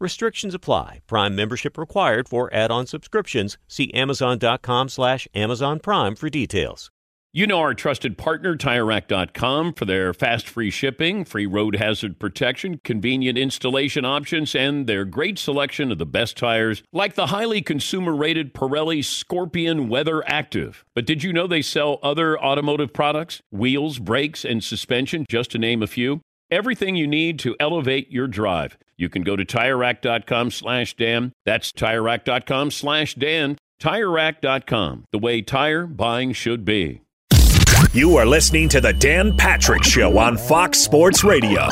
Restrictions apply. Prime membership required for add-on subscriptions. See Amazon.com slash Amazon Prime for details. You know our trusted partner, TireRack.com, for their fast free shipping, free road hazard protection, convenient installation options, and their great selection of the best tires, like the highly consumer rated Pirelli Scorpion Weather Active. But did you know they sell other automotive products? Wheels, brakes, and suspension, just to name a few. Everything you need to elevate your drive. You can go to TireRack.com slash Dan. That's TireRack.com slash Dan. TireRack.com, the way tire buying should be. You are listening to The Dan Patrick Show on Fox Sports Radio.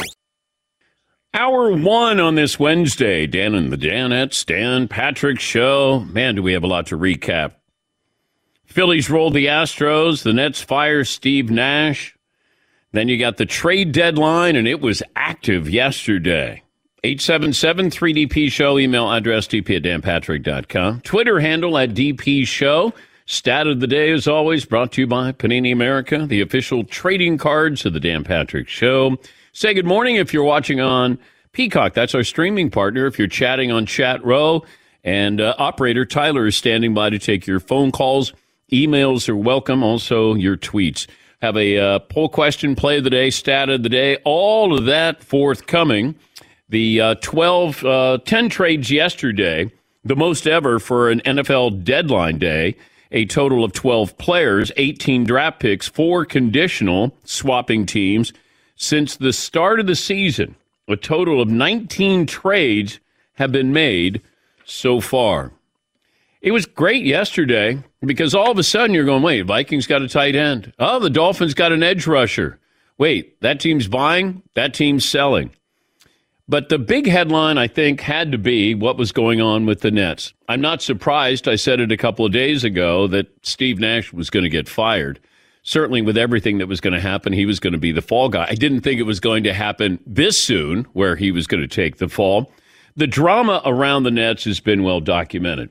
Hour one on this Wednesday. Dan and the Danettes, Dan Patrick Show. Man, do we have a lot to recap. Phillies rolled the Astros. The Nets fire Steve Nash. Then you got the trade deadline, and it was active yesterday. 877 3DP Show, email address dp at danpatrick.com. Twitter handle at DP Show. Stat of the day, as always, brought to you by Panini America, the official trading cards of the Dan Patrick Show. Say good morning if you're watching on Peacock. That's our streaming partner. If you're chatting on Chat Row, and uh, operator Tyler is standing by to take your phone calls. Emails are welcome, also your tweets. Have a uh, poll question, play of the day, stat of the day, all of that forthcoming. The uh, 12, uh, 10 trades yesterday, the most ever for an NFL deadline day. A total of 12 players, 18 draft picks, four conditional swapping teams. Since the start of the season, a total of 19 trades have been made so far. It was great yesterday because all of a sudden you're going, wait, Vikings got a tight end. Oh, the Dolphins got an edge rusher. Wait, that team's buying, that team's selling. But the big headline, I think, had to be what was going on with the Nets. I'm not surprised. I said it a couple of days ago that Steve Nash was going to get fired. Certainly, with everything that was going to happen, he was going to be the fall guy. I didn't think it was going to happen this soon, where he was going to take the fall. The drama around the Nets has been well documented.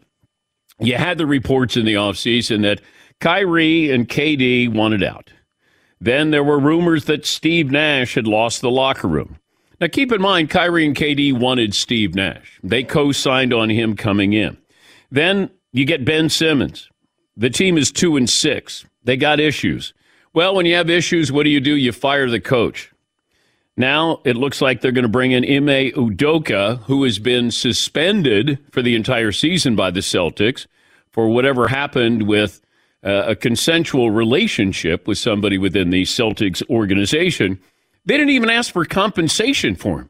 You had the reports in the offseason that Kyrie and KD wanted out. Then there were rumors that Steve Nash had lost the locker room. Now, keep in mind, Kyrie and KD wanted Steve Nash. They co signed on him coming in. Then you get Ben Simmons. The team is two and six. They got issues. Well, when you have issues, what do you do? You fire the coach. Now it looks like they're going to bring in Ime Udoka, who has been suspended for the entire season by the Celtics for whatever happened with uh, a consensual relationship with somebody within the Celtics organization. They didn't even ask for compensation for him.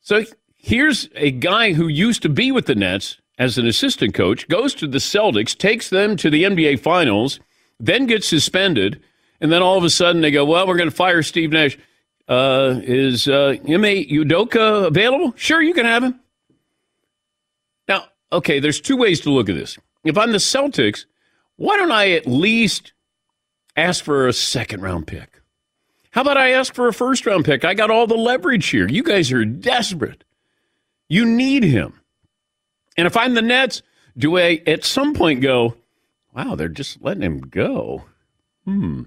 So here's a guy who used to be with the Nets as an assistant coach, goes to the Celtics, takes them to the NBA Finals, then gets suspended, and then all of a sudden they go, "Well, we're going to fire Steve Nash." Uh, is uh, Ime Udoka available? Sure, you can have him. Now, okay, there's two ways to look at this. If I'm the Celtics, why don't I at least ask for a second round pick? How about I ask for a first round pick? I got all the leverage here. You guys are desperate. You need him. And if I'm the Nets, do I at some point go, wow, they're just letting him go? Hmm.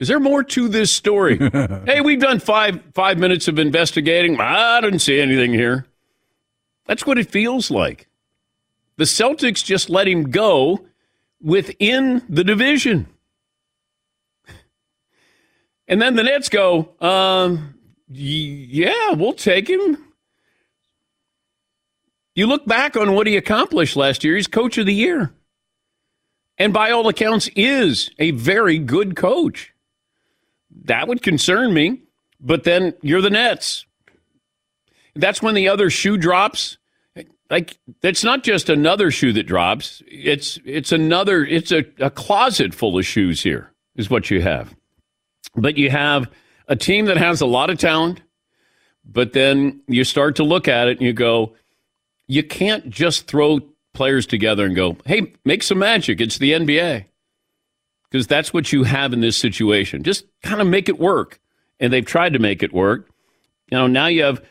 Is there more to this story? hey, we've done five five minutes of investigating. I didn't see anything here. That's what it feels like. The Celtics just let him go within the division. And then the Nets go, um, Yeah, we'll take him. You look back on what he accomplished last year, he's coach of the year. And by all accounts, is a very good coach. That would concern me. But then you're the Nets. That's when the other shoe drops. Like it's not just another shoe that drops. It's it's another. It's a, a closet full of shoes. Here is what you have. But you have a team that has a lot of talent. But then you start to look at it and you go, you can't just throw players together and go, hey, make some magic. It's the NBA. Because that's what you have in this situation. Just kind of make it work. And they've tried to make it work. You know, now you have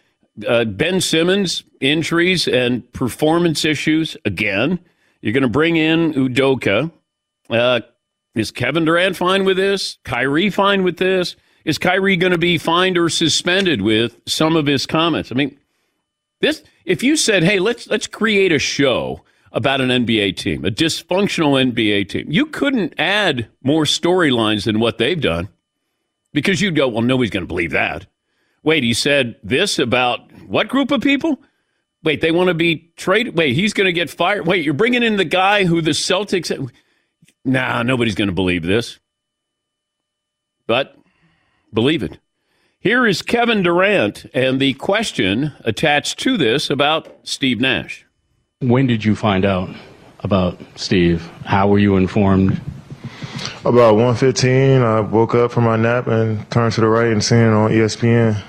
uh, Ben Simmons injuries and performance issues again. You're going to bring in Udoka. Uh, is Kevin Durant fine with this? Kyrie fine with this? Is Kyrie going to be fined or suspended with some of his comments? I mean, this if you said, "Hey, let's let's create a show about an NBA team, a dysfunctional NBA team," you couldn't add more storylines than what they've done because you'd go, "Well, nobody's going to believe that." Wait, he said this about what group of people? Wait, they want to be traded. Wait, he's going to get fired. Wait, you're bringing in the guy who the Celtics. Nah, nobody's going to believe this. But believe it. Here is Kevin Durant and the question attached to this about Steve Nash. When did you find out about Steve? How were you informed? About 1:15, I woke up from my nap and turned to the right and seen it on ESPN.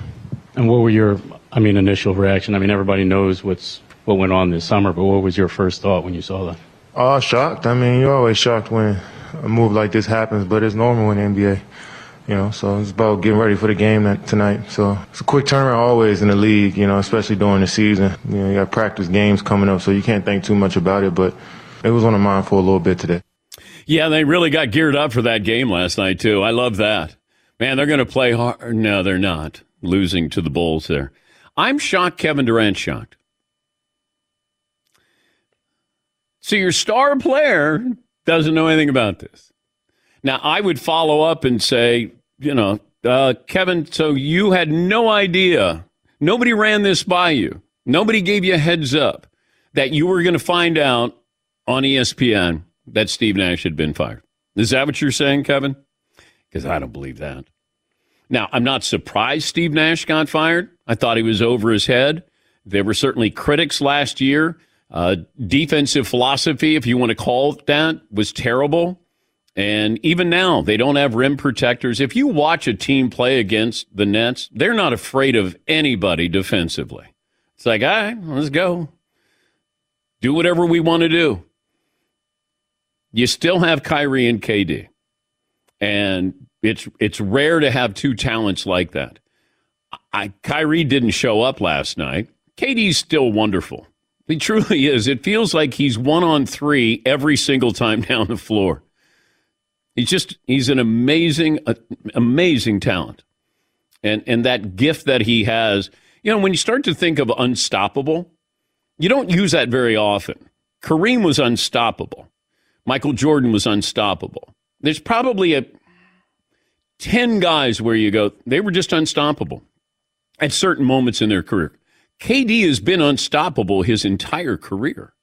And what were your, I mean, initial reaction? I mean, everybody knows what's what went on this summer, but what was your first thought when you saw that? Oh, shocked. I mean, you're always shocked when a move like this happens, but it's normal in the NBA. You know, so it's about getting ready for the game that, tonight. So it's a quick turnaround always in the league, you know, especially during the season. You know, you got practice games coming up, so you can't think too much about it, but it was on the mind for a little bit today. Yeah, they really got geared up for that game last night, too. I love that. Man, they're going to play hard. No, they're not losing to the Bulls there. I'm shocked Kevin Durant shocked. So your star player doesn't know anything about this. Now, I would follow up and say, you know, uh, Kevin, so you had no idea. Nobody ran this by you. Nobody gave you a heads up that you were going to find out on ESPN that Steve Nash had been fired. Is that what you're saying, Kevin? Because I don't believe that. Now, I'm not surprised Steve Nash got fired. I thought he was over his head. There were certainly critics last year. Uh, defensive philosophy, if you want to call it that, was terrible. And even now, they don't have rim protectors. If you watch a team play against the Nets, they're not afraid of anybody defensively. It's like, all right, let's go. Do whatever we want to do. You still have Kyrie and KD. And it's it's rare to have two talents like that. I, Kyrie didn't show up last night. KD's still wonderful. He truly is. It feels like he's one on three every single time down the floor. He's just he's an amazing, uh, amazing talent, and and that gift that he has. You know, when you start to think of unstoppable, you don't use that very often. Kareem was unstoppable. Michael Jordan was unstoppable. There's probably a 10 guys where you go, they were just unstoppable at certain moments in their career. KD has been unstoppable his entire career.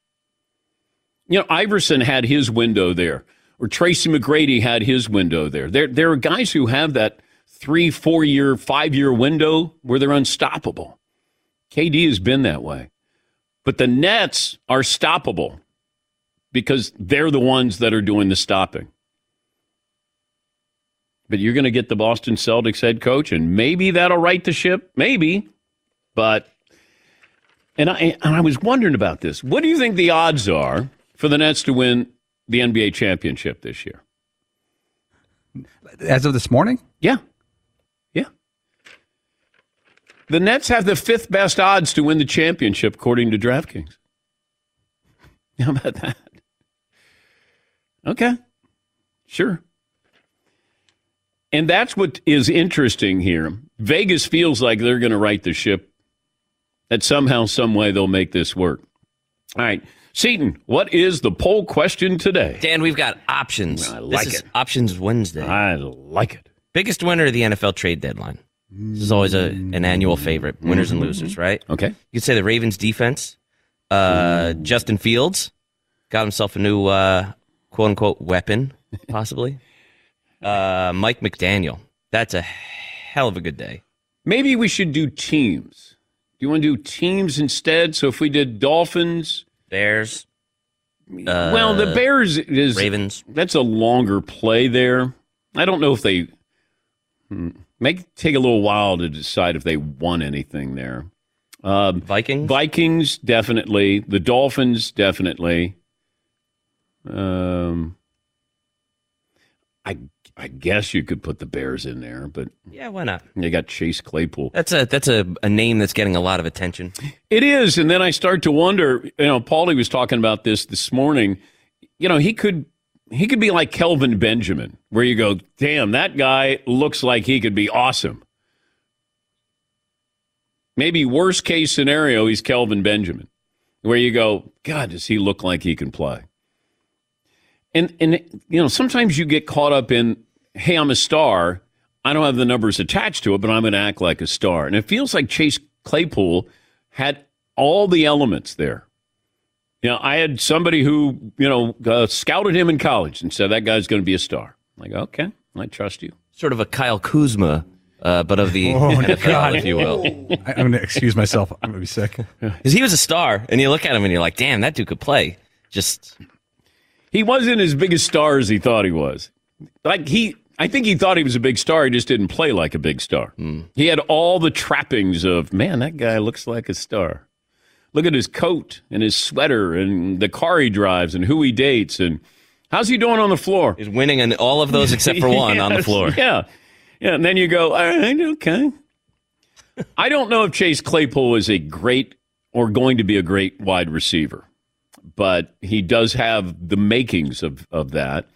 You know, Iverson had his window there, or Tracy McGrady had his window there. There, there are guys who have that three, four year, five year window where they're unstoppable. KD has been that way. But the Nets are stoppable because they're the ones that are doing the stopping. But you're going to get the Boston Celtics head coach, and maybe that'll right the ship. Maybe. But, and I, and I was wondering about this. What do you think the odds are for the Nets to win the NBA championship this year? As of this morning? Yeah. Yeah. The Nets have the fifth best odds to win the championship, according to DraftKings. How about that? Okay. Sure. And that's what is interesting here. Vegas feels like they're going to right the ship, that somehow, some way they'll make this work. All right. Seton, what is the poll question today? Dan, we've got options. I like this it. Options Wednesday. I like it. Biggest winner of the NFL trade deadline. This is always a, an annual favorite. Winners and losers, right? Okay. You could say the Ravens defense. Uh, Justin Fields got himself a new uh, quote unquote weapon, possibly. uh, Mike McDaniel. That's a hell of a good day. Maybe we should do teams. Do you want to do teams instead? So if we did Dolphins, Bears, well, the Bears is Ravens. That's a longer play there. I don't know if they hmm, make take a little while to decide if they won anything there. Um, Vikings. Vikings definitely. The Dolphins definitely. Um, I I guess you could put the Bears in there, but Yeah, why not? You got Chase Claypool. That's a that's a, a name that's getting a lot of attention. It is, and then I start to wonder. You know, Paulie was talking about this this morning. You know, he could he could be like Kelvin Benjamin, where you go, "Damn, that guy looks like he could be awesome." Maybe worst case scenario, he's Kelvin Benjamin, where you go, "God, does he look like he can play?" And and you know, sometimes you get caught up in, "Hey, I'm a star." I don't have the numbers attached to it, but I'm going to act like a star. And it feels like Chase Claypool had all the elements there. You know, I had somebody who, you know, uh, scouted him in college and said that guy's going to be a star. I'm like, okay, I trust you. Sort of a Kyle Kuzma, uh, but of the Oh, NFL, God. if you will. I, I'm going to excuse myself. I'm going to be sick. Because he was a star, and you look at him and you're like, damn, that dude could play. Just He wasn't as big a star as he thought he was. Like he, I think he thought he was a big star. He just didn't play like a big star. Hmm. He had all the trappings of man. That guy looks like a star. Look at his coat and his sweater and the car he drives and who he dates and how's he doing on the floor. he's winning in all of those except for one on the floor. Yeah. Yeah. And then you go, all right, okay. I don't know if Chase Claypool is a great or going to be a great wide receiver, but he does have the makings of, of that.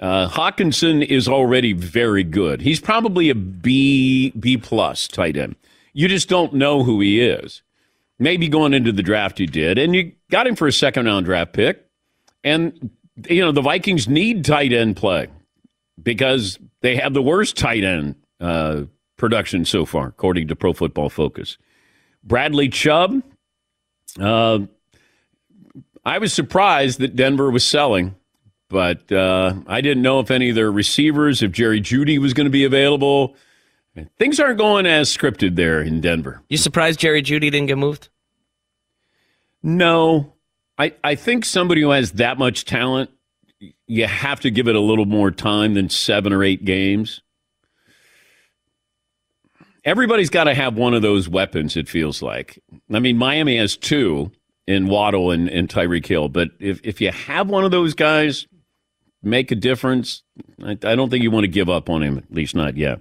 Uh, Hockenson is already very good. He's probably a B B plus tight end. You just don't know who he is. Maybe going into the draft you did, and you got him for a second round draft pick. And you know the Vikings need tight end play because they have the worst tight end uh, production so far, according to Pro Football Focus. Bradley Chubb, uh, I was surprised that Denver was selling, but uh, I didn't know if any of their receivers, if Jerry Jeudy was going to be available. Things aren't going as scripted there in Denver. You surprised Jerry Jeudy didn't get moved? No, I, I think somebody who has that much talent, you have to give it a little more time than seven or eight games. Everybody's got to have one of those weapons, it feels like. I mean, Miami has two in Waddle and, and Tyreek Hill, but if, if you have one of those guys make a difference, I, I don't think you want to give up on him, at least not yet.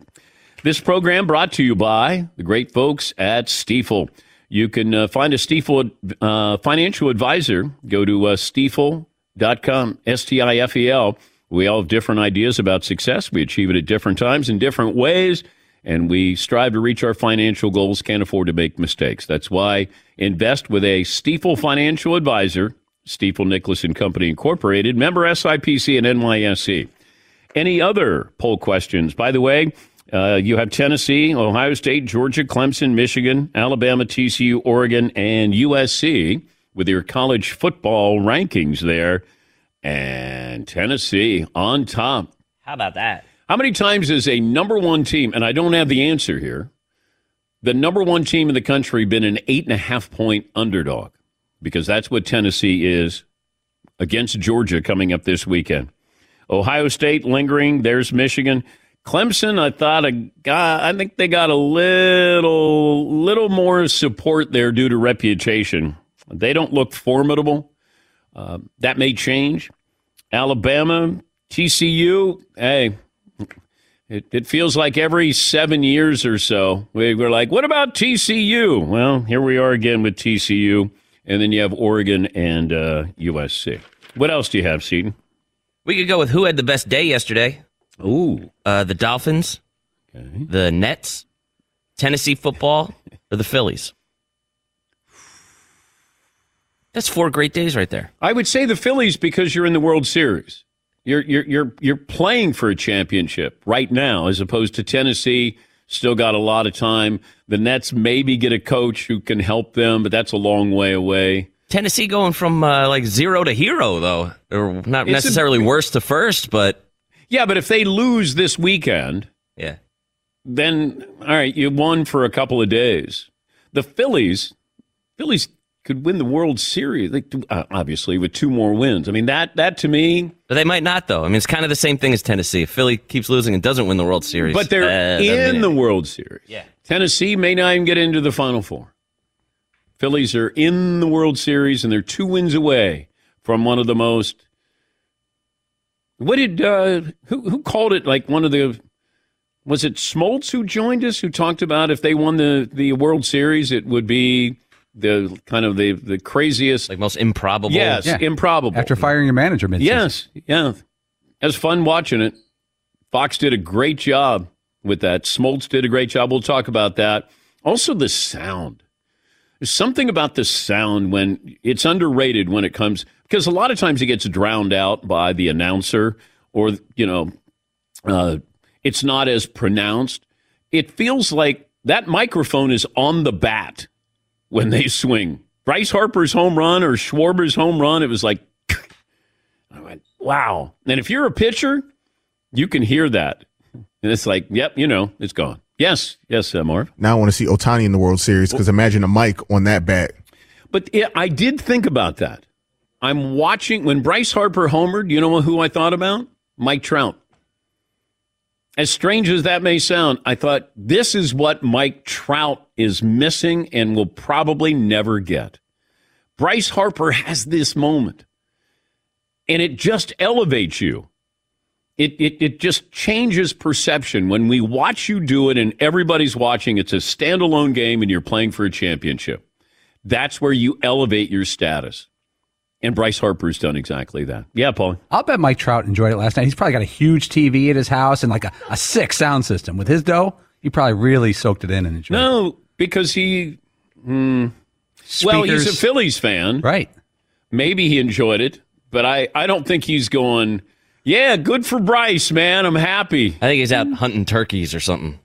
This program brought to you by the great folks at Stifel. You can uh, find a Stifel uh, financial advisor. Go to uh, stifel.com, S T I F E L. We all have different ideas about success. We achieve it at different times in different ways, and we strive to reach our financial goals, can't afford to make mistakes. That's why invest with a Stifel financial advisor, Stifel Nicolaus and Company Incorporated, member SIPC and NYSE. Any other poll questions? By the way, uh, you have Tennessee, Ohio State, Georgia, Clemson, Michigan, Alabama, TCU, Oregon, and USC with your college football rankings there. And Tennessee on top. How about that? How many times is a number one team, and I don't have the answer here, the number one team in the country been an eight and a half point underdog? Because that's what Tennessee is against Georgia coming up this weekend. Ohio State lingering. There's Michigan. Clemson, I thought a guy, I think they got a little little more support there due to reputation. They don't look formidable. Uh, that may change. Alabama, TCU, hey, it, it feels like every seven years or so, we, we're like, what about TCU? Well, here we are again with TCU. And then you have Oregon and uh, USC. What else do you have, Seton? We could go with who had the best day yesterday. Ooh. Uh, the Dolphins, the Nets, Tennessee football, or the Phillies. That's four great days right there. I would say the Phillies because you're in the World Series. You're you're you're you're playing for a championship right now, as opposed to Tennessee Still got a lot of time. The Nets maybe get a coach who can help them, but that's a long way away. Tennessee going from uh, like zero to hero, though, or not It's a- necessarily worst to first, but Yeah, but if they lose this weekend, yeah, then all right, you won for a couple of days. The Phillies, Phillies could win the World Series, like, uh, obviously with two more wins. I mean that that to me, but they might not though. I mean, it's kind of the same thing as Tennessee. If Philly keeps losing and doesn't win the World Series, but they're uh, in the World Series. Yeah. Tennessee may not even get into the Final Four. Phillies are in the World Series and they're two wins away from one of the most. What did uh, who who called it like one of the was it Smoltz who joined us who talked about if they won the the World Series it would be the kind of the the craziest like most improbable. yes Yeah. improbable After firing your manager mid Yes, yeah. It was fun watching it. Fox did a great job with that. Smoltz did a great job. We'll talk about that. Also, the sound. There's something about the sound when it's underrated when it comes because a lot of times it gets drowned out by the announcer or you know uh, it's not as pronounced. It feels like that microphone is on the bat when they swing. Bryce Harper's home run or Schwarber's home run, it was like I went, wow. And if you're a pitcher, you can hear that. And it's like, yep, you know, it's gone. Yes, yes, uh, Marv. Now I want to see Ohtani in the World Series because imagine a mic on that bat. But yeah, I did think about that. I'm watching when Bryce Harper homered. You know who I thought about? Mike Trout. As strange as that may sound, I thought this is what Mike Trout is missing and will probably never get. Bryce Harper has this moment, and it just elevates you. It, it, it just changes perception when we watch you do it and everybody's watching. It's a standalone game and you're playing for a championship. That's where you elevate your status. And Bryce Harper's done exactly that. Yeah, Paul. I'll bet Mike Trout enjoyed it last night. He's probably got a huge TV at his house and like a, a sick sound system. With his dough, he probably really soaked it in and enjoyed it. No, because he. hmm, well, he's a Phillies fan. Right. Maybe he enjoyed it, but I, I don't think he's going, yeah, good for Bryce, man. I'm happy. I think he's out hunting turkeys or something.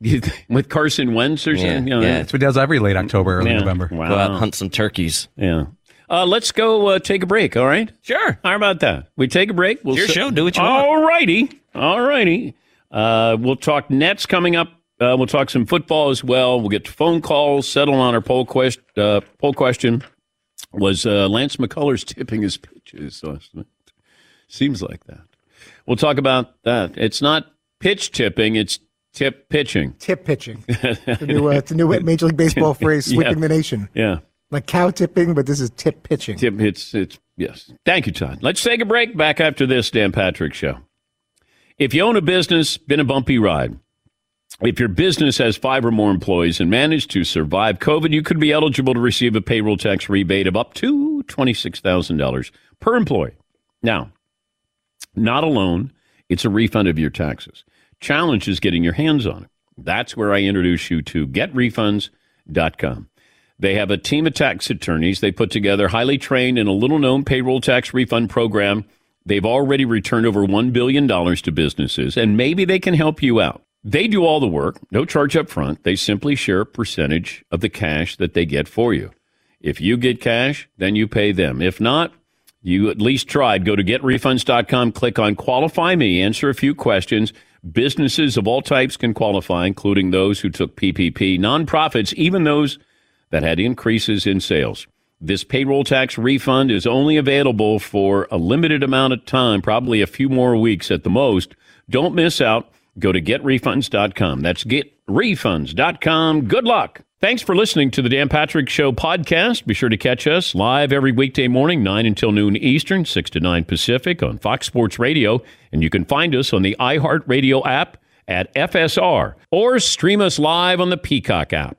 With Carson Wentz or Yeah, something? You know, yeah. That's what he does every late October, early Yeah. November. Wow. Go out hunt some turkeys. Yeah. Uh, let's go uh, take a break, all right? Sure. How about that? We take a break. We'll Your s- show. Do what you want. All righty. All righty. Uh, we'll talk Nets coming up. Uh, we'll talk some football as well. We'll get to phone calls, settle on our poll, quest- uh, poll question. Was uh, Lance McCullers tipping his pitches last night? Seems like that. We'll talk about that. It's not pitch tipping, it's tip pitching. Tip pitching. It's a new, uh, it's a new Major League Baseball phrase, Yeah. sweeping the nation. Yeah. Like cow tipping, but this is tip pitching. Tip, it's it's yes. Thank you, Todd. Let's take a break. Back after this Dan Patrick show. If you own a business, been a bumpy ride. If your business has five or more employees and managed to survive COVID, you could be eligible to receive a payroll tax rebate of up to $26,000 per employee. Now, not alone, it's a refund of your taxes. Challenge is getting your hands on it. That's where I introduce you to getrefunds.com. They have a team of tax attorneys. They put together highly trained and a little known payroll tax refund program. They've already returned over $1 billion to businesses, and maybe they can help you out. They do all the work, no charge up front. They simply share a percentage of the cash that they get for you. If you get cash, then you pay them. If not, you at least tried. Go to getrefunds.com, click on qualify me, answer a few questions. Businesses of all types can qualify, including those who took PPP, nonprofits, even those that had increases in sales. This payroll tax refund is only available for a limited amount of time, probably a few more weeks at the most. Don't miss out. Go to getrefunds.com. That's getrefunds.com. Good luck. Thanks for listening to the Dan Patrick Show podcast. Be sure to catch us live every weekday morning, 9 until noon Eastern, 6 to 9 Pacific on Fox Sports Radio. And you can find us on the iHeartRadio app at FSR or stream us live on the Peacock app.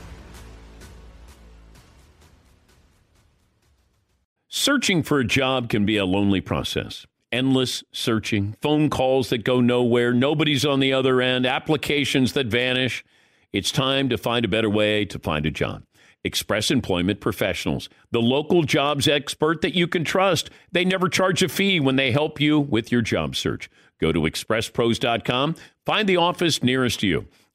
Searching for a job can be a lonely process. Endless searching, phone calls that go nowhere, nobody's on the other end, applications that vanish. It's time to find a better way to find a job. Express Employment Professionals, the local jobs expert that you can trust. They never charge a fee when they help you with your job search. Go to expresspros.com, find the office nearest to you.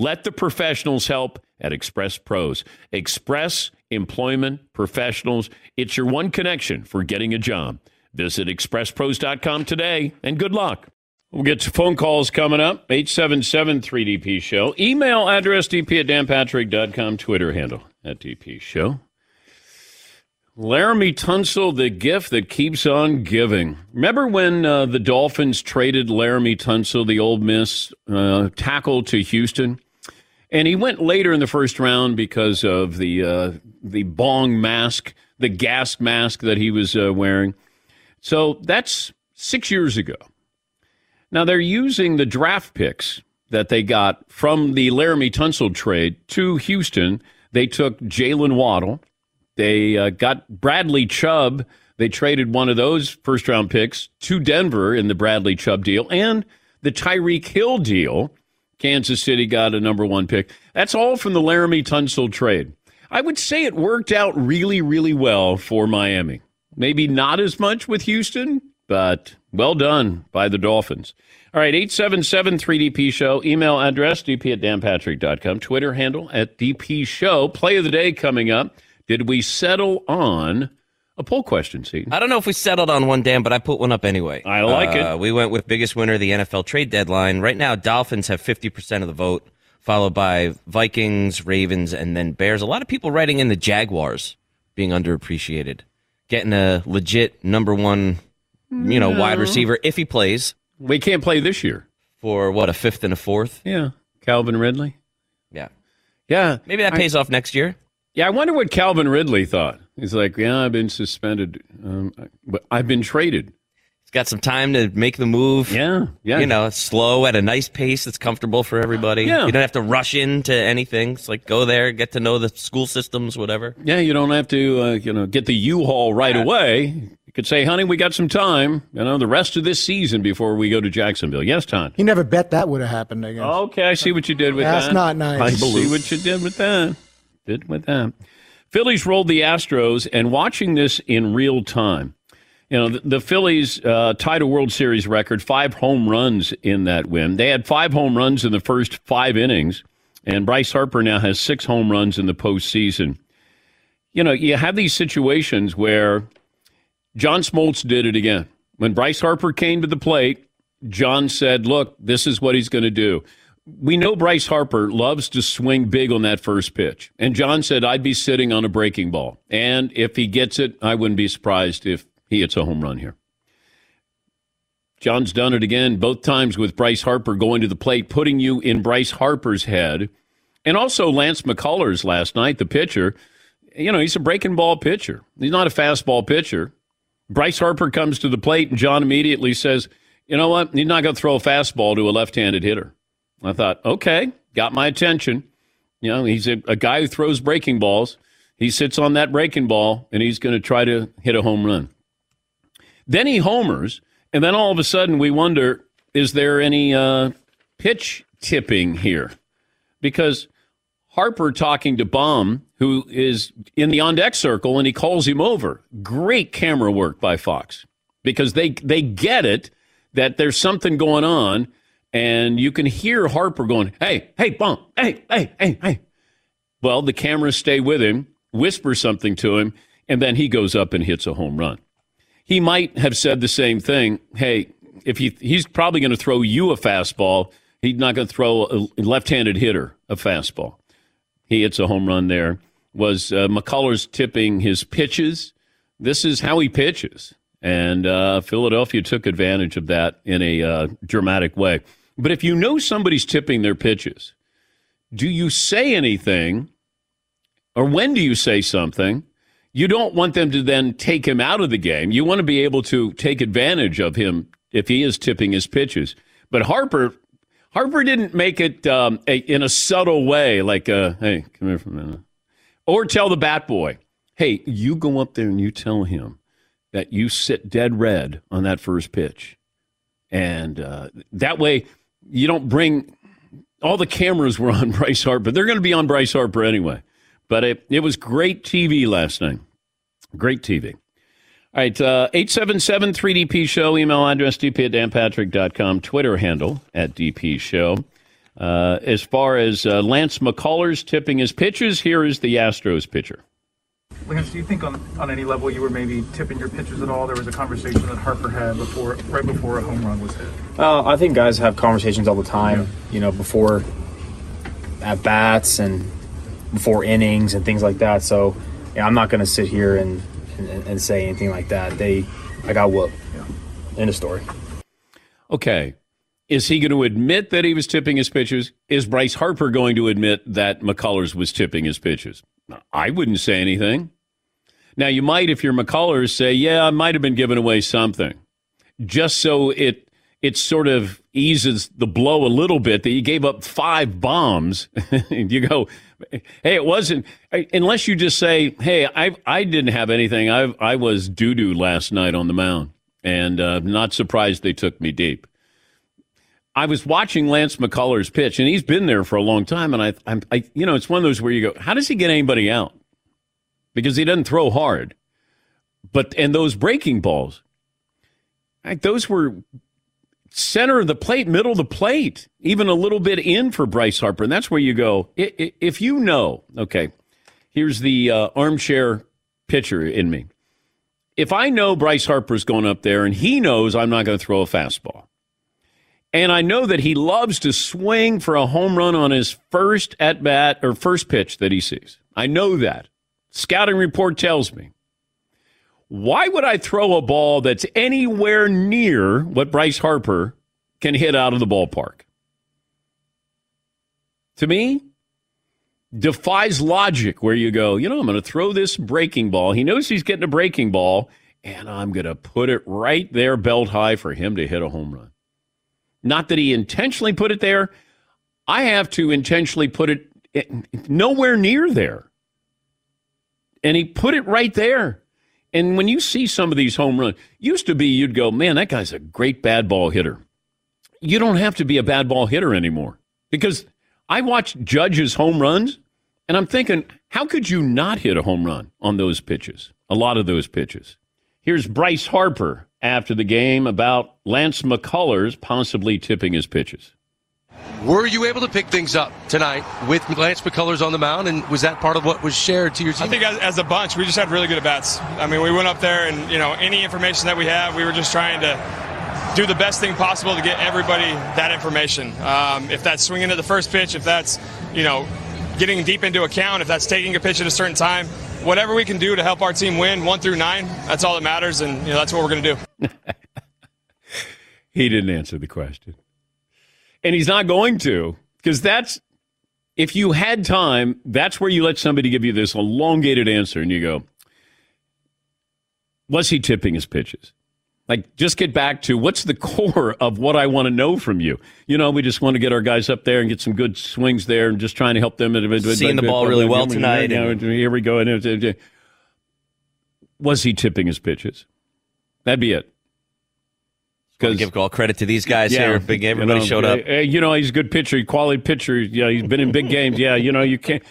Let the professionals help at Express Pros. Express Employment Professionals. It's your one connection for getting a job. Visit expresspros.com today and good luck. We'll get to phone calls coming up. 877 3DP Show. Email address dp at danpatrick.com. Twitter handle at DP Show. Laremy Tunsil, the gift that keeps on giving. Remember when uh, the Dolphins traded Laremy Tunsil, the Ole Miss uh, tackle, to Houston? And he went later in the first round because of the uh, the bong mask, the gas mask that he was uh, wearing. So that's six years ago. Now they're using the draft picks that they got from the Laremy Tunsil trade to Houston. They took Jaylen Waddle. They uh, got Bradley Chubb. They traded one of those first round picks to Denver in the Bradley Chubb deal and the Tyreek Hill deal. Kansas City got a number one pick. That's all from the Laremy Tunsil trade. I would say it worked out really, really well for Miami. Maybe not as much with Houston, but well done by the Dolphins. All right, 877 3DP Show. Email address, dp at danpatrick.com. Twitter handle at DP Show. Play of the day coming up. Did we settle on a poll question, Seton? I don't know if we settled on one, Dan, but I put one up anyway. I like Uh, it. We went with biggest winner of the NFL trade deadline. Right now, Dolphins have 50% of the vote, followed by Vikings, Ravens, and then Bears. A lot of people writing in the Jaguars being underappreciated. Getting a legit number one, you know, wide receiver if he plays. We can't play this year. For what, a fifth and a fourth? Yeah. Calvin Ridley. Yeah. Yeah. Maybe that I- pays off next year. Yeah, I wonder what Calvin Ridley thought. He's like, yeah, I've been suspended, um, but I've been traded. He's got some time to make the move. Yeah, yeah. You know, slow at a nice pace that's comfortable for everybody. Yeah. You don't have to rush into anything. It's like go there, get to know the school systems, whatever. Yeah, you don't have to, uh, you know, get the U-Haul right away. You could say, honey, we got some time, you know, the rest of this season before we go to Jacksonville. Yes, Ton. He never bet that would have happened again. Okay, I see what you did with That's that. That's not nice. I see what you did with that. Did with that. Phillies rolled the Astros, and watching this in real time, you know, the, the Phillies uh, tied a World Series record, five home runs in that win. They had five home runs in the first five innings, and Bryce Harper now has six home runs in the postseason. You know, you have these situations where John Smoltz did it again. When Bryce Harper came to the plate, John said, Look, this is what he's going to do. We know Bryce Harper loves to swing big on that first pitch. And John said, I'd be sitting on a breaking ball. And if he gets it, I wouldn't be surprised if he hits a home run here. John's done it again, both times with Bryce Harper going to the plate, putting you in Bryce Harper's head. And also Lance McCullers last night, the pitcher. You know, he's a breaking ball pitcher. He's not a fastball pitcher. Bryce Harper comes to the plate, and John immediately says, You know what? He's not going to throw a fastball to a left handed hitter. I thought, okay, got my attention. You know, he's a, a guy who throws breaking balls. He sits on that breaking ball, and he's going to try to hit a home run. Then he homers, and then all of a sudden we wonder is there any uh, pitch tipping here? Because Harper talking to Bohm, who is in the on deck circle, and he calls him over. Great camera work by Fox because they they get it that there's something going on, and you can hear Harper going, "Hey, hey, Bohm, hey, hey, hey, hey." Well, the cameras stay with him, whisper something to him, and then he goes up and hits a home run. He might have said the same thing. Hey, if he he's probably going to throw you a fastball, he's not going to throw a left-handed hitter a fastball. He hits a home run there. Was uh, McCullers tipping his pitches? This is how he pitches, and uh, Philadelphia took advantage of that in a uh, dramatic way. But if you know somebody's tipping their pitches, do you say anything, or when do you say something? You don't want them to then take him out of the game. You want to be able to take advantage of him if he is tipping his pitches. But Harper, Harper didn't make it um, a, in a subtle way, like, uh, "Hey, come here for a minute," or tell the bat boy, "Hey, you go up there and you tell him that you sit dead red on that first pitch," and uh, that way you don't bring all the cameras were on Bryce Harper. They're going to be on Bryce Harper anyway. But it, it was great TV last night. Great TV. All right, uh, 877 3DP Show, email address dp at danpatrick.com, Twitter handle at DP Show. Uh, as far as uh, Lance McCullers tipping his pitches, here is the Astros pitcher. Lance, do you think on, on any level you were maybe tipping your pitches at all? There was a conversation that Harper had before, right before a home run was hit. Uh, I think guys have conversations all the time, you know, before at bats and before innings and things like that. So, yeah, I'm not going to sit here and, and, and say anything like that. They, I got whooped. End of story. Okay. Is he going to admit that he was tipping his pitches? Is Bryce Harper going to admit that McCullers was tipping his pitches? I wouldn't say anything. Now, you might, if you're McCullers, say, yeah, I might have been giving away something. Just so it it sort of eases the blow a little bit that you gave up five bombs. you go, hey, it wasn't, unless you just say, hey, I, I didn't have anything. I, I was doo doo last night on the mound, and uh, not surprised they took me deep. I was watching Lance McCullers pitch, and he's been there for a long time. And I, I'm, I, you know, it's one of those where you go, how does he get anybody out? Because he doesn't throw hard. But and those breaking balls, like those were center of the plate, middle of the plate, even a little bit in for Bryce Harper. And that's where you go. If you know, okay, here's the uh, armchair pitcher in me. If I know Bryce Harper's going up there and he knows I'm not going to throw a fastball, and I know that he loves to swing for a home run on his first at bat or first pitch that he sees. I know that. Scouting report tells me. Why would I throw a ball that's anywhere near what Bryce Harper can hit out of the ballpark? To me, defies logic where you go, you know, I'm going to throw this breaking ball. He knows he's getting a breaking ball, and I'm going to put it right there, belt high, for him to hit a home run. Not that he intentionally put it there. I have to intentionally put it eh, nowhere near there. And he put it right there. And when you see some of these home runs, used to be you'd go, man, that guy's a great bad ball hitter. You don't have to be a bad ball hitter anymore because I watch Judge's home runs and I'm thinking, how could you not hit a home run on those pitches? A lot of those pitches. Here's Bryce Harper after the game about Lance McCullers possibly tipping his pitches. Were you able to pick things up tonight with Lance McCullers on the mound, and was that part of what was shared to your team? I think as, as, a bunch, we just had really good at bats. I mean, we went up there, and you know, any information that we have, we were just trying to do the best thing possible to get everybody that information. Um, if that's swinging at the first pitch, if that's you know getting deep into a count, if that's taking a pitch at a certain time, whatever we can do to help our team win one through nine, that's all that matters, and you know that's what we're going to do. he didn't answer the question and he's not going to because that's if you had time, that's where you let somebody give you this elongated answer, and you go, "Was he tipping his pitches?" Like, just get back to what's the core of what I want to know from you. You know, we just want to get our guys up there and get some good swings there, and just trying to help them. Seeing the ball really well tonight. Here we go. Was he tipping his pitches? That'd be it. Because give all credit to these guys yeah, here. Big everybody you know, showed up. Eh, you know, he's a good pitcher, quality pitcher. Yeah, he's been in big games. Yeah, you know, you can't.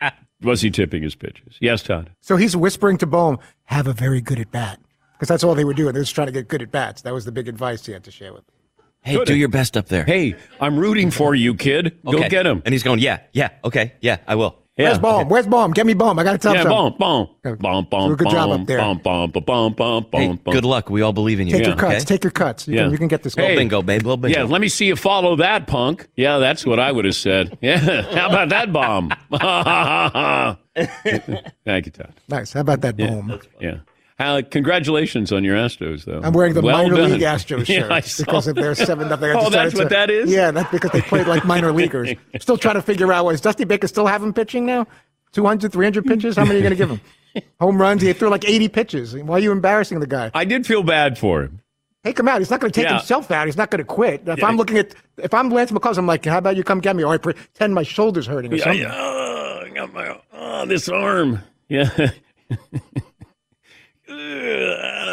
Was he tipping his pitches? Yes, Todd. So he's whispering to Bohm, "Have a very good at bat," because that's all they were doing. They were just trying to get good at bats. That was the big advice he had to share with. Them. Hey, good. do your best up there. Hey, I'm rooting for you, kid. Go okay. get him. And he's going, yeah, yeah, okay, yeah, I will. Yeah. Where's Bohm? Where's Bohm? Get me Bohm. I got to tell yeah, something. Bohm, bomb, Bohm, Bohm. Do a good job up there. Bohm, Bohm, Bohm, Bohm, Bohm, hey, Good luck. We all believe in you. Take yeah. your cuts. Okay? Take your cuts. You, yeah. can, you can get this. Hey, little bingo, babe. Little bingo. Yeah, let me see you follow that, punk. Yeah, that's what I would have said. Yeah, how about that bomb? Thank you, Todd. Nice. How about that Bohm? Yeah. Uh, congratulations on your Astros, though. I'm wearing the well minor done. league Astros shirt yeah, because they're seven nothing. Oh, that's what to, that is. Yeah, that's because they played like minor leaguers. Still trying to figure out. Is Dusty Baker still having pitching now? 200, 300 pitches? How many are you going to give him? Home runs? He threw like 80 pitches. Why are you embarrassing the guy? I did feel bad for him. Take him out. He's not going to take Yeah. himself out. He's not going to quit. If Yeah. I'm looking at, if I'm Lance McCullers, I'm like, how about you come get me? Or I pretend my shoulder's hurting or Yeah, something. yeah. Oh, I got my oh, this arm. Yeah.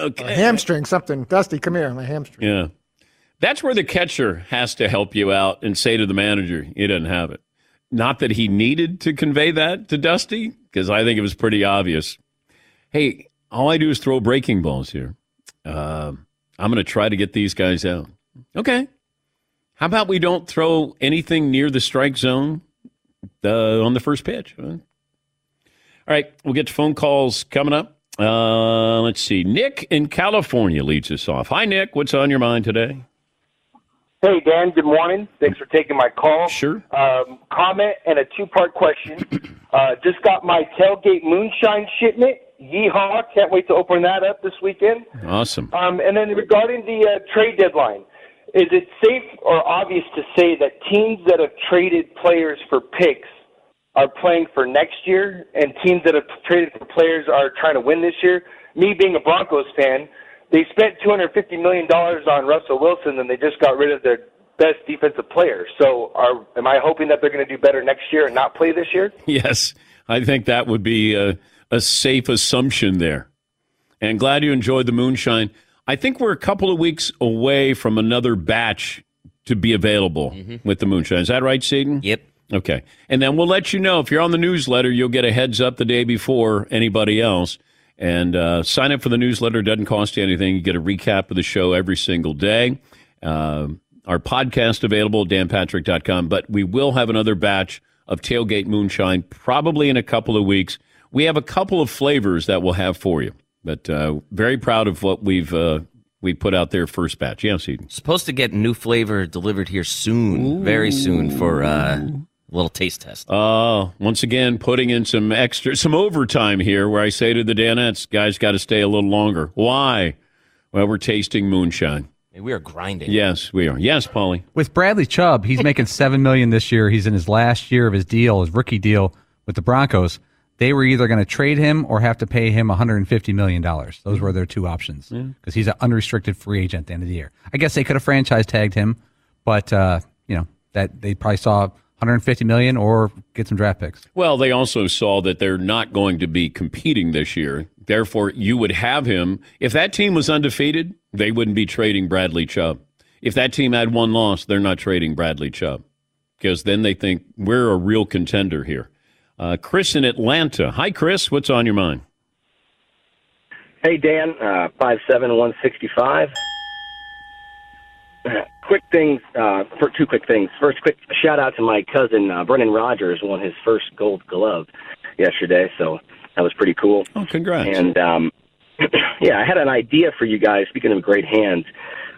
Okay. A hamstring, something. Dusty, come here. My hamstring. Yeah. That's where the catcher has to help you out and say to the manager, he doesn't have it. Not that he needed to convey that to Dusty, because I think it was pretty obvious. Hey, all I do is throw breaking balls here. Um, I'm going to try to get these guys out. Okay. How about we don't throw anything near the strike zone uh, on the first pitch? All right, we'll get to phone calls coming up. Uh, let's see. Nick in California leads us off. Hi, Nick. What's on your mind today? Hey, Dan, good morning. Thanks for taking my call. Sure. Um, comment and a two part question. Uh, just got my tailgate moonshine shipment. Yeehaw. Can't wait to open that up this weekend. Awesome. Um, and then regarding the uh, trade deadline, is it safe or obvious to say that teams that have traded players for picks are playing for next year, and teams that have traded for players are trying to win this year? Me being a Broncos fan, they spent two hundred fifty million dollars on Russell Wilson, and they just got rid of their best defensive player. So, are am I hoping that they're going to do better next year and not play this year? Yes, I think that would be a, a safe assumption there. And glad you enjoyed the moonshine. I think we're a couple of weeks away from another batch to be available mm-hmm. with the moonshine. Is that right, Seton? Yep. Okay. And then we'll let you know if you're on the newsletter, you'll get a heads up the day before anybody else. And uh, sign up for the newsletter. It doesn't cost you anything. You get a recap of the show every single day. Uh, our podcast available at danpatrick.com. But we will have another batch of Tailgate Moonshine probably in a couple of weeks. We have a couple of flavors that we'll have for you. But uh, very proud of what we've uh, we put out there first batch. Yeah, Seton. Supposed to get new flavor delivered here soon, very soon for uh, little taste test. Uh, once again, putting in some extra, some overtime here where I say to the Danettes, guys got to stay a little longer. Why? Well, we're tasting moonshine. We are grinding. Yes, we are. Yes, Paulie. With Bradley Chubb, he's making seven million this year. He's in his last year of his deal, his rookie deal with the Broncos, they were either going to trade him or have to pay him 150 million dollars. Those were their two options because he's an unrestricted free agent at the end of the year. I guess they could have franchise tagged him, but uh, you know that they probably saw 150 million or get some draft picks. Well, they also saw that they're not going to be competing this year. Therefore, you would have him. If that team was undefeated, they wouldn't be trading Bradley Chubb. If that team had one loss, they're not trading Bradley Chubb because then they think we're a real contender here. Uh, Chris in Atlanta. Hi, Chris. What's on your mind? Hey, Dan, uh, 5'7", 165. Quick things, uh, for two quick things. First, quick shout out to my cousin, uh, Brennan Rogers, won his first gold glove yesterday, so that was pretty cool. Oh, congrats. And, um, yeah, I had an idea for you guys, speaking of great hands.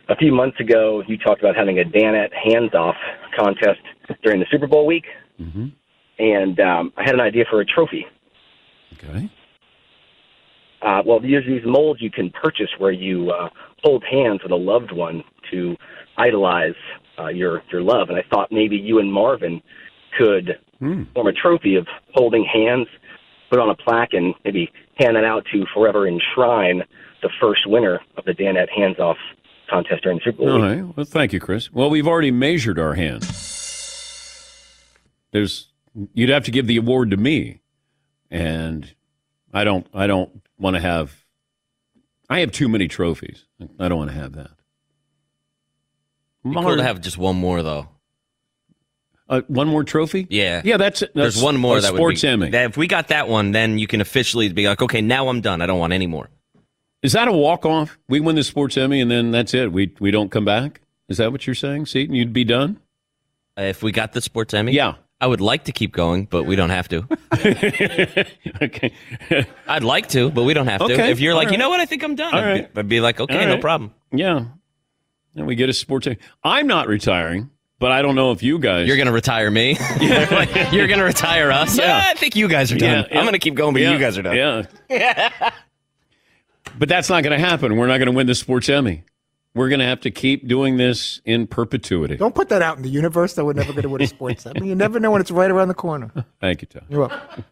A few months ago, you talked about having a Danette hands-off contest during the Super Bowl week, mm-hmm. and um, I had an idea for a trophy. Okay. Uh, well, there's these molds you can purchase where you uh, hold hands with a loved one to idolize uh, your your love, and I thought maybe you and Marvin could Hmm. form a trophy of holding hands, put on a plaque, and maybe hand that out to forever enshrine the first winner of the Danette Hands Off contest during the Super Bowl. All right. Well, thank you, Chris. Well, we've already measured our hands. There's you'd have to give the award to me, and I don't. I don't want to have. I have too many trophies. I don't want to have that. Be cool to have just one more though. Uh, one more trophy? Yeah, Yeah, that's- There's one more that sports would be, Emmy. that if we got that one, then you can officially be like, okay, now I'm done. I don't want any more. Is that a walk off? We win the sports Emmy, and then that's it. We we don't come back. Is that what you're saying, Seton? You'd be done. Uh, if we got the sports Emmy, Yeah. I would like to keep going, but we don't have to. okay, I'd like to, but we don't have to. Okay, If you're like, all you know what, I think I'm done. All I'd, right. be, I'd be like, okay, All no right. problem. Yeah. And we get a sports Emmy. I'm not retiring, but I don't know if you guys. You're going to retire me. you're going to retire us. Yeah. Ah, I think you guys are done. Yeah, yeah. I'm going to keep going, but Yeah, you guys are done. Yeah. But that's not going to happen. We're not going to win the sports Emmy. We're going to have to keep doing this in perpetuity. Don't put that out in the universe that we're never going to win a sports. I mean, you never know when it's right around the corner. Thank you, Tom. You're welcome.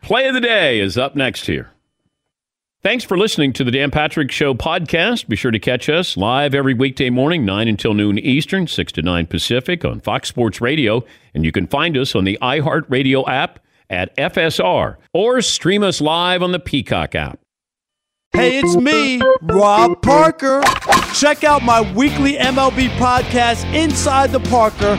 Play of the day is up next here. Thanks for listening to the Dan Patrick Show podcast. Be sure to catch us live every weekday morning, 9 until noon Eastern, 6 to 9 Pacific on Fox Sports Radio. And you can find us on the iHeartRadio app at FSR or stream us live on the Peacock app. Hey, it's me, Rob Parker. Check out my weekly MLB podcast, Inside the Parker,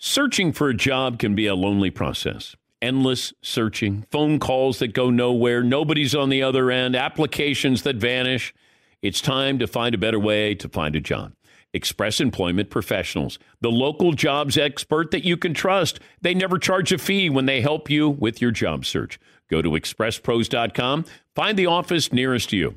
Searching for a job can be a lonely process. Endless searching, phone calls that go nowhere, nobody's on the other end, applications that vanish. It's time to find a better way to find a job. Express Employment Professionals, the local jobs expert that you can trust. They never charge a fee when they help you with your job search. Go to expresspros.com, find the office nearest you.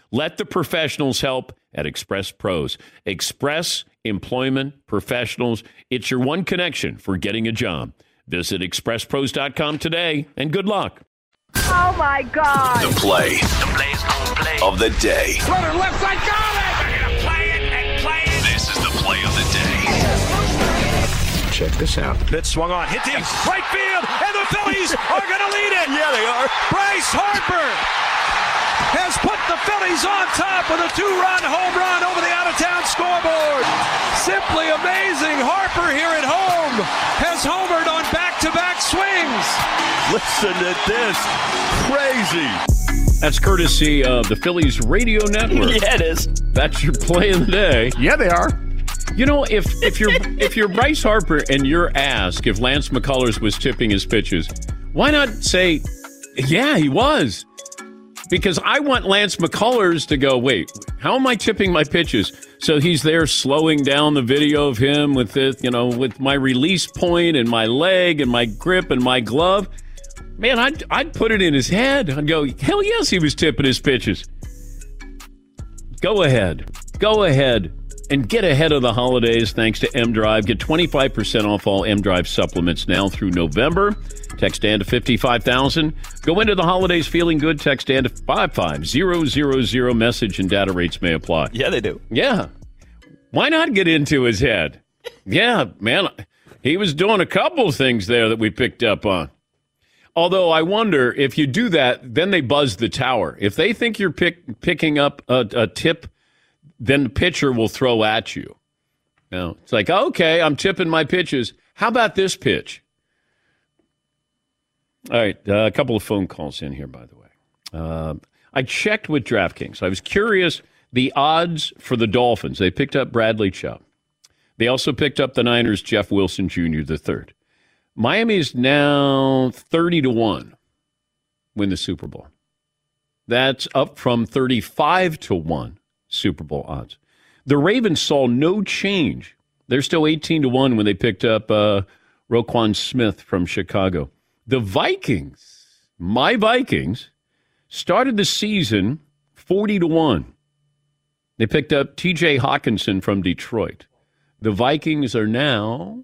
Let the professionals help at Express Pros. Express Employment Professionals. It's your one connection for getting a job. Visit expresspros.com today and good luck. Oh my God. The play, the play's gonna play of the day. Runner left side, got it. They're gonna play it and play it. This is the play of the day. Check this out. That swung on, hit deep, right field, and the Phillies are going to lead it. Yeah, they are. Bryce Harper has put the Phillies on top with a two-run home run over the out-of-town scoreboard. Simply amazing. Harper here at home has homered on back-to-back swings. Listen to this. Crazy. That's courtesy of the Phillies radio network. Yeah, it is. That's your play of the day. Yeah, they are. You know, if if you're if you're Bryce Harper and you're asked if Lance McCullers was tipping his pitches, why not say, yeah, he was? Because I want Lance McCullers to go, wait, how am I tipping my pitches? So he's there slowing down the video of him with this, you know, with my release point and my leg and my grip and my glove. Man, I'd, I'd put it in his head. I'd go, hell yes, he was tipping his pitches. Go ahead. Go ahead and get ahead of the holidays thanks to M Drive. Get 25% off all M Drive supplements now through November. Text Dan to 55000. Go into the holidays feeling good. Text Dan to 55000. Message and data rates may apply. Yeah, they do. Yeah. Why not get into his head? Yeah, man. He was doing a couple things there that we picked up on. Although I wonder if you do that, then they buzz the tower. If they think you're pick, picking up a, a tip, then the pitcher will throw at you. Now, it's like, okay, I'm tipping my pitches. How about this pitch? All right, uh, a couple of phone calls in here, by the way. Uh, I checked with DraftKings. I was curious the odds for the Dolphins. They picked up Bradley Chubb. They also picked up the Niners' Jeff Wilson Jr. the third. Miami is now 30 to 1 win the Super Bowl. That's up from 35 to 1 Super Bowl odds. The Ravens saw no change. They're still 18 to 1 when they picked up uh, Roquan Smith from Chicago. The Vikings, my Vikings, started the season 40 to 1. They picked up TJ Hockenson from Detroit. The Vikings are now,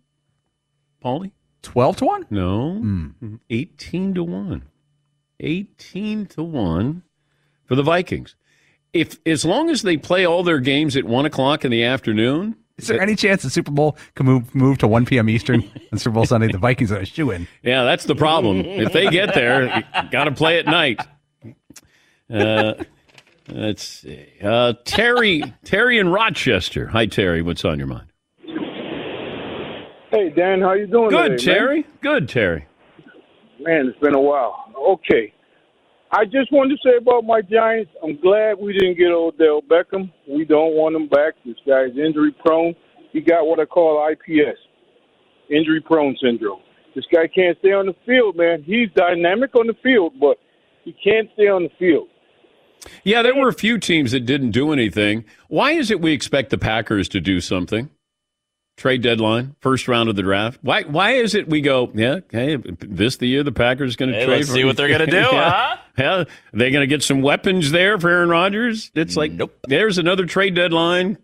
Paulie? 12 to 1? No. 18 to 1. 18 to 1 for the Vikings. If as long as they play all their games at one o'clock in the afternoon, Is there any chance the Super Bowl can move, move to 1 p.m. Eastern on Super Bowl Sunday? The Vikings are a shoe in. yeah, that's the problem. if they get there, got to play at night. Uh, let's see. Uh, Terry, Terry in Rochester. Hi, Terry. What's on your mind? Hey Dan, how you doing? Good, today, man? Terry. Good, Terry. Man, it's been a while. Okay. I just wanted to say about my Giants, I'm glad we didn't get Odell Beckham. We don't want him back. This guy's injury prone. He got what I call IPS, injury prone syndrome. This guy can't stay on the field, man. He's dynamic on the field, but he can't stay on the field. Yeah, there were a few teams that didn't do anything. Why is it we expect the Packers to do something? Trade deadline, first round of the draft. Why? Why is it we go? Yeah, hey, this the year the Packers going to Hey, trade? let's see what they're gonna do, yeah. huh? Yeah, they going to get some weapons there for Aaron Rodgers. It's like, nope. There's another trade deadline.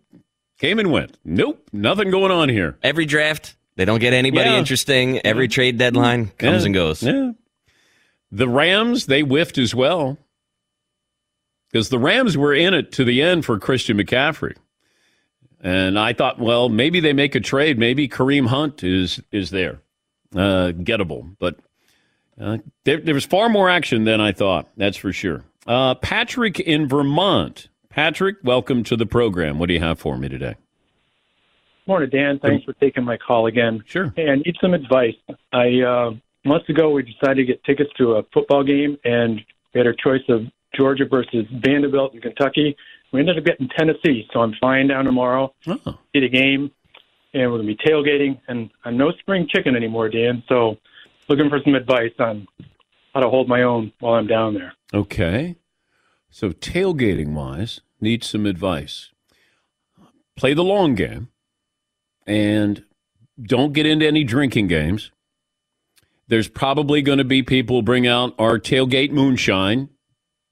Came and went. Nope, nothing going on here. Every draft, they don't get anybody Yeah. interesting. Every trade deadline comes Yeah. and goes. Yeah. The Rams, they whiffed as well. Because the Rams were in it to the end for Christian McCaffrey. And I thought, well, maybe they make a trade. Maybe Kareem Hunt is is there, uh, gettable. But uh, there, there was far more action than I thought. That's for sure. Uh, Patrick in Vermont. Patrick, welcome to the program. What do you have for me today? Morning, Dan. Thanks for taking my call again. Sure. Hey, I need some advice. I uh, months ago we decided to get tickets to a football game, and we had our choice of Georgia versus Vanderbilt in Kentucky. We ended up getting Tennessee, so I'm flying down tomorrow, oh. see the game, and we're gonna be tailgating. And I'm no spring chicken anymore, Dan. So looking for some advice on how to hold my own while I'm down there. Okay. So tailgating wise, need some advice. Play the long game and don't get into any drinking games. There's probably going to be people bring out our tailgate moonshine.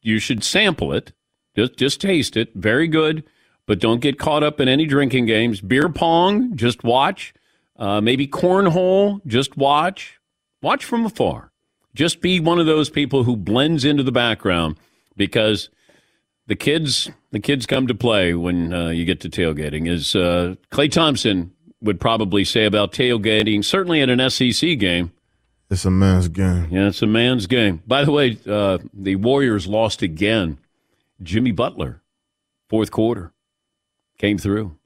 You should sample it. Just just taste it. Very good, but don't get caught up in any drinking games. Beer pong, just watch. Uh, maybe cornhole, just watch. Watch from afar. Just be one of those people who blends into the background because the kids the kids come to play when uh, you get to tailgating. As uh, Klay Thompson would probably say about tailgating, certainly at an SEC game. It's a man's game. Yeah, it's a man's game. By the way, uh, the Warriors lost again. Jimmy Butler, fourth quarter, came through.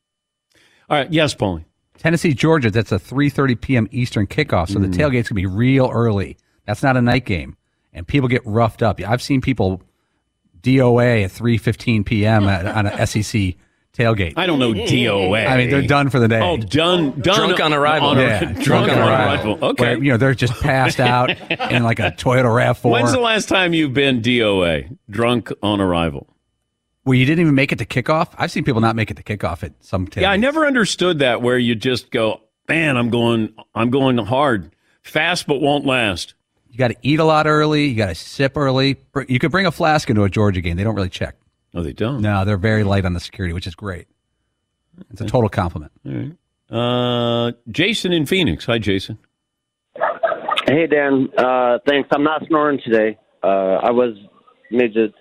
All right, yes, Paulie. Tennessee, Georgia. That's a 3:30 p.m. Eastern kickoff, so the Mm. tailgate's gonna be real early. That's not a night game, and people get roughed up. I've seen people DOA at 3:15 p.m. on a SEC tailgate. I don't know DOA. I mean, they're done for the day. Oh, done, done. Drunk on arrival. yeah, drunk on arrival. Okay. Where, you know, they're just passed out in like a Toyota Rav4. When's the last time you've been DOA, drunk on arrival? Where you didn't even make it to kickoff? I've seen people not make it to kickoff at some tailgates. Yeah, I never understood that. Where you just go, man, I'm going, I'm going hard, fast but won't last. You got to eat a lot early. You got to sip early. You could bring a flask into a Georgia game. They don't really check. Oh, they don't. No, they're very light on the security, which is great. It's a total compliment. All right. Uh, Jason in Phoenix. Hi, Jason. Hey Dan, uh, thanks. I'm not snoring today. Uh, I was made to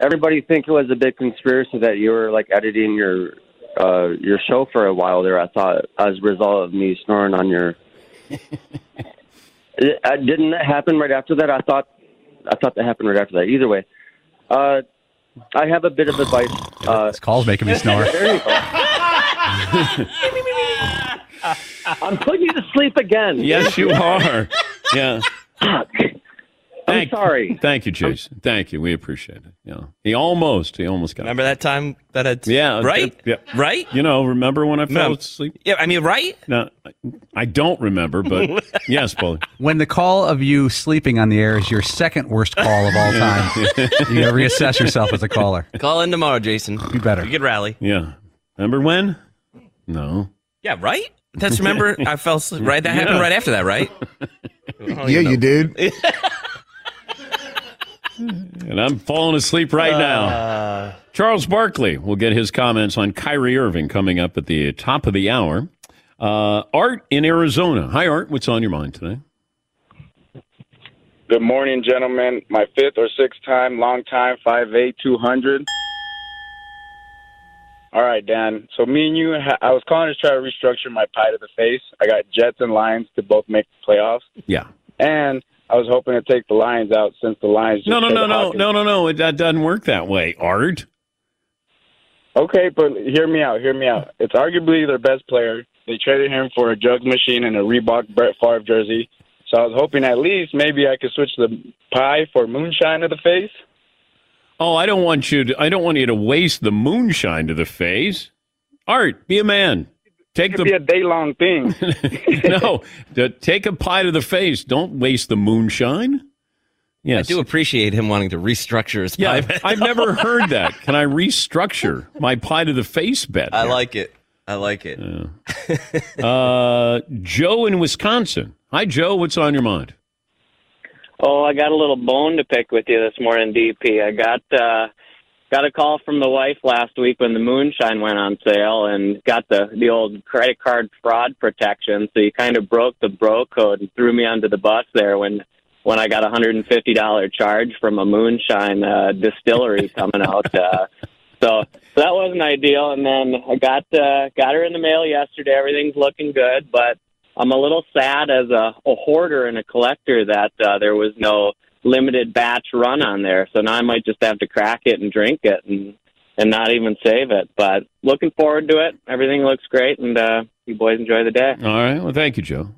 everybody think it was a big conspiracy that you were like editing your uh, your show for a while there. I thought as a result of me snoring on your. It- uh, didn't that happen right after that? I thought I thought that happened right after that. Either way, uh, I have a bit of advice. Uh, this call's making me snore. There you go. I'm putting you to sleep again. Yes, you are. Yeah. I'm sorry. Thank you, Jason. Thank you. We appreciate it. Yeah. He almost, he almost got. Remember that time that had Yeah. right Yeah. right You know, remember when I fell No. asleep? yeah I mean right No, I- I don't remember, but yes, Paulie. When the call of you sleeping on the air is your second worst call of all time, you got to reassess yourself as a caller. call in tomorrow Jason You better. you could rally Yeah. Remember when? No. yeah right that's remember I fell asleep right that happened right after that right oh, Yeah, you did. And I'm falling asleep right Uh. now. Charles Barkley will get his comments on Kyrie Irving coming up at the top of the hour. Uh, Art in Arizona. Hi, Art. What's on your mind today? Good morning, gentlemen. My fifth or sixth time, long time, 5'8", 200. All right, Dan. So me and you, I was calling to try to restructure my pie to the face. I got Jets and Lions to both make the playoffs. Yeah. And I was hoping to take the Lions out since the Lions just No, no, no, no, no, no, no. It, that doesn't work that way, Art. Okay, but hear me out. Hear me out. It's arguably their best player. They traded him for a jugs machine and a Reebok Brett Favre jersey. So I was hoping at least maybe I could switch the pie for moonshine to the face. Oh, I don't want you to. I don't want you to waste the moonshine to the face. Art, be a man. Take It the could be a day long thing. no. to take a pie to the face. Don't waste the moonshine. Yes. I do appreciate him wanting to restructure his Yeah, pie. I've never heard that. Can I restructure my pie to the face bet? I here? like it. I like it. Uh, Joe in Wisconsin. Hi, Joe. What's on your mind? Oh, I got a little bone to pick with you this morning, DP. I got uh got a call from the wife last week when the moonshine went on sale and got the the old credit card fraud protection. So you kind of broke the bro code and threw me under the bus there when when I got a hundred and fifty dollar charge from a moonshine uh, distillery coming out. Uh, so, so that wasn't ideal. And then I got uh, got her in the mail yesterday. Everything's looking good, but I'm a little sad as a, a hoarder and a collector that uh, there was no limited batch run on there. So now I might just have to crack it and drink it and and not even save it. But looking forward to it. Everything looks great, and uh, you boys enjoy the day. All right. Well, thank you, Joe.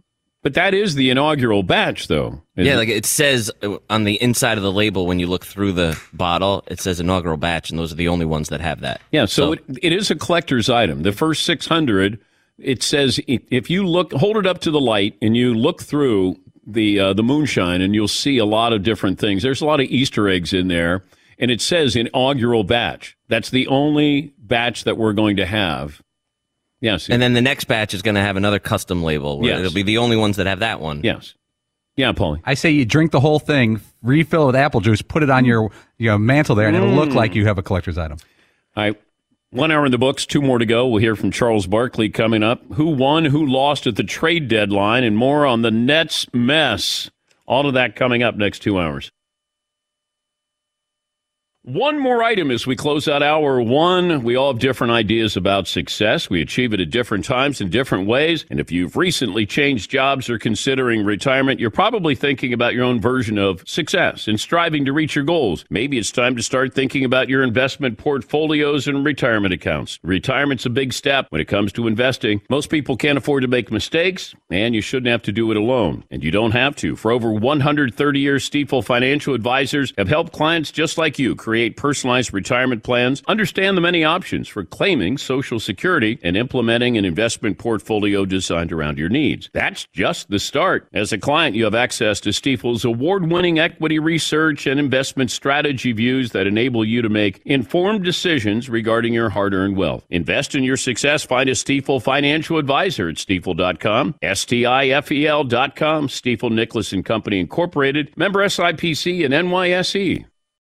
But that is the inaugural batch, though. Yeah, it? like it says uh, on the inside of the label when you look through the bottle, it says inaugural batch, and those are the only ones that have that. Yeah, so, it, it is a collector's item. The first 600, it says if you look, hold it up to the light and you look through the uh, the moonshine, and you'll see a lot of different things. There's a lot of Easter eggs in there, and it says inaugural batch. That's the only batch that we're going to have. Yes, And then the next batch is going to have another custom label. Where Yes. It'll be the only ones that have that one. Yes. Yeah, Paulie. I say you drink the whole thing, refill it with apple juice, put it on your your mantle there, and it'll look Mm. like you have a collector's item. All right. One hour in the books, two more to go. We'll hear from Charles Barkley coming up. Who won, who lost at the trade deadline, and more on the Nets mess. All of that coming up next two hours. One more item as we close out hour one. We all have different ideas about success. We achieve it at different times in different ways. And if you've recently changed jobs or considering retirement, you're probably thinking about your own version of success and striving to reach your goals. Maybe it's time to start thinking about your investment portfolios and retirement accounts. Retirement's a big step when it comes to investing. Most people can't afford to make mistakes, and you shouldn't have to do it alone. And you don't have to. For over 130 years, Stifel Financial Advisors have helped clients just like you create personalized retirement plans, understand the many options for claiming Social Security, and implementing an investment portfolio designed around your needs. That's just the start. As a client, you have access to Stifel's award winning equity research and investment strategy views that enable you to make informed decisions regarding your hard earned wealth. Invest in your success. Find a Stifel financial advisor at stifel.com, S T I F E L.com, Stifel Nicolaus and Company Incorporated, member SIPC and NYSE.